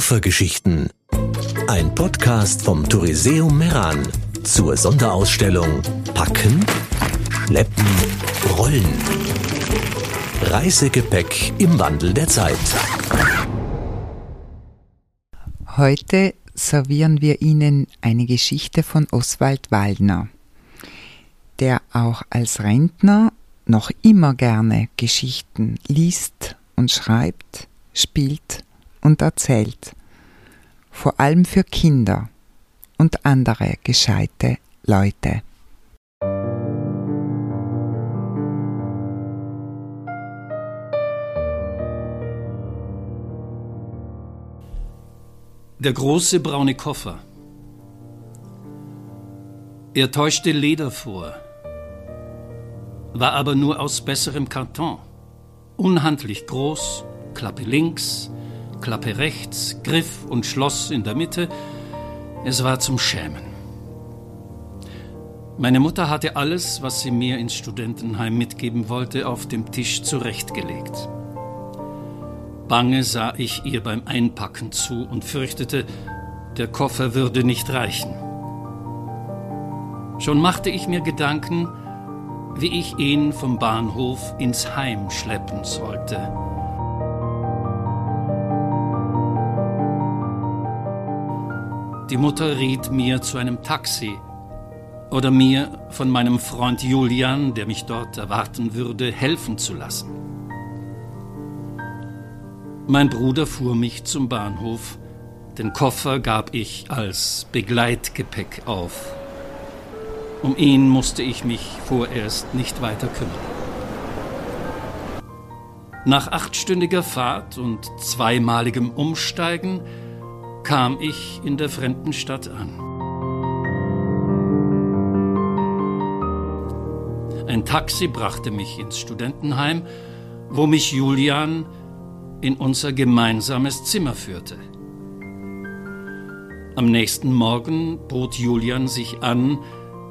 Koffergeschichten. Ein Podcast vom Touriseum Meran zur Sonderausstellung Packen, Schleppen, Rollen. Reisegepäck im Wandel der Zeit. Heute servieren wir Ihnen eine Geschichte von Oswald Waldner, der auch als Rentner noch immer gerne Geschichten liest und schreibt, spielt und erzählt, vor allem für Kinder und andere gescheite Leute. Der große braune Koffer. Er täuschte Leder vor, war aber nur aus besserem Karton. Unhandlich groß, Klappe links, Klappe rechts, Griff und Schloss in der Mitte. Es war zum Schämen. Meine Mutter hatte alles, was sie mir ins Studentenheim mitgeben wollte, auf dem Tisch zurechtgelegt. Bange sah ich ihr beim Einpacken zu und fürchtete, der Koffer würde nicht reichen. Schon machte ich mir Gedanken, wie ich ihn vom Bahnhof ins Heim schleppen sollte. Die Mutter riet mir zu einem Taxi oder mir von meinem Freund Julian, der mich dort erwarten würde, helfen zu lassen. Mein Bruder fuhr mich zum Bahnhof. Den Koffer gab ich als Begleitgepäck auf. Um ihn musste ich mich vorerst nicht weiter kümmern. Nach achtstündiger Fahrt und zweimaligem Umsteigen kam ich in der fremden Stadt an. Ein Taxi brachte mich ins Studentenheim, wo mich Julian in unser gemeinsames Zimmer führte. Am nächsten Morgen bot Julian sich an,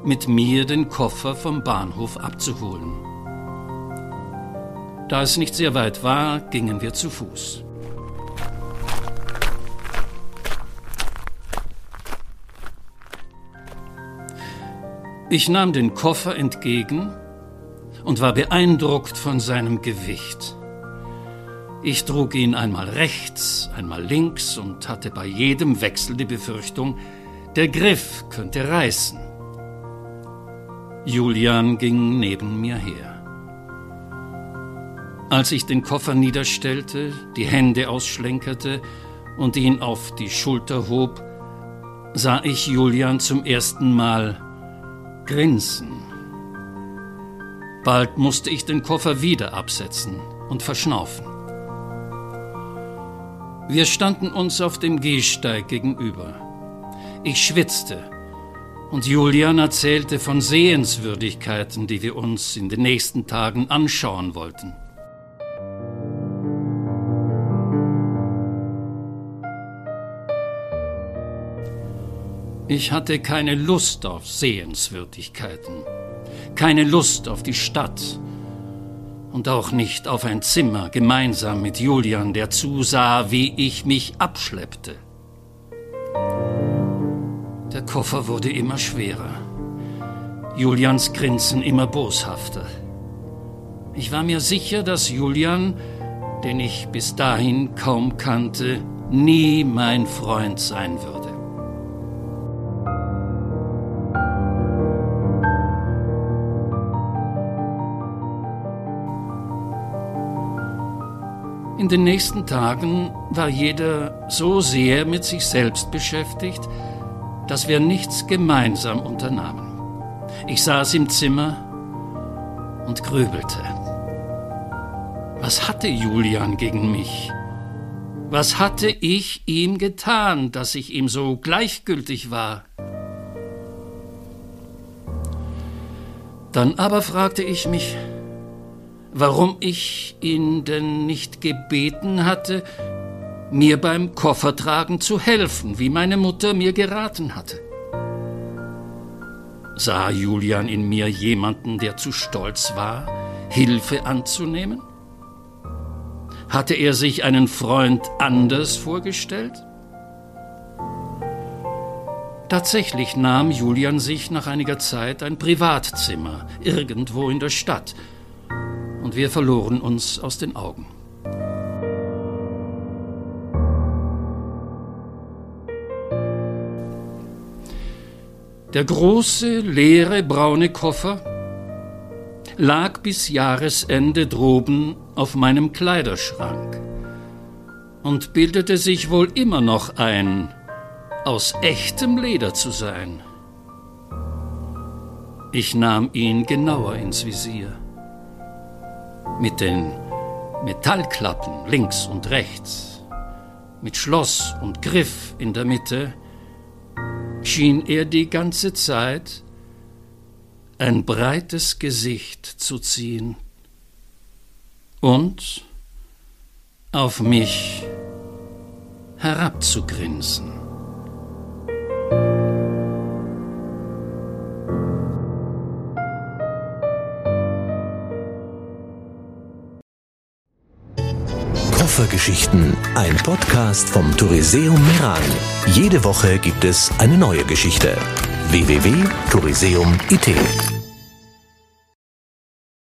mit mir den Koffer vom Bahnhof abzuholen. Da es nicht sehr weit war, gingen wir zu Fuß. Ich nahm den Koffer entgegen und war beeindruckt von seinem Gewicht. Ich trug ihn einmal rechts, einmal links und hatte bei jedem Wechsel die Befürchtung, der Griff könnte reißen. Julian ging neben mir her. Als ich den Koffer niederstellte, die Hände ausschlenkerte und ihn auf die Schulter hob, sah ich Julian zum ersten Mal Grinsen. Bald musste ich den Koffer wieder absetzen und verschnaufen. Wir standen uns auf dem Gehsteig gegenüber. Ich schwitzte und Julian erzählte von Sehenswürdigkeiten, die wir uns in den nächsten Tagen anschauen wollten. Ich hatte keine Lust auf Sehenswürdigkeiten, keine Lust auf die Stadt und auch nicht auf ein Zimmer gemeinsam mit Julian, der zusah, wie ich mich abschleppte. Der Koffer wurde immer schwerer, Julians Grinsen immer boshafter. Ich war mir sicher, dass Julian, den ich bis dahin kaum kannte, nie mein Freund sein würde. In den nächsten Tagen war jeder so sehr mit sich selbst beschäftigt, dass wir nichts gemeinsam unternahmen. Ich saß im Zimmer und grübelte. Was hatte Julian gegen mich? Was hatte ich ihm getan, dass ich ihm so gleichgültig war? Dann aber fragte ich mich, warum ich ihn denn nicht gebeten hatte, mir beim Koffertragen zu helfen, wie meine Mutter mir geraten hatte. Sah Julian in mir jemanden, der zu stolz war, Hilfe anzunehmen? Hatte er sich einen Freund anders vorgestellt? Tatsächlich nahm Julian sich nach einiger Zeit ein Privatzimmer irgendwo in der Stadt und wir verloren uns aus den Augen. Der große, leere, braune Koffer lag bis Jahresende droben auf meinem Kleiderschrank und bildete sich wohl immer noch ein, aus echtem Leder zu sein. Ich nahm ihn genauer ins Visier. Mit den Metallklappen links und rechts, mit Schloss und Griff in der Mitte, schien er die ganze Zeit ein breites Gesicht zu ziehen und auf mich herabzugrinsen. Koffergeschichten, ein Podcast vom Touriseum Meran. Jede Woche gibt es eine neue Geschichte. www.touriseum.it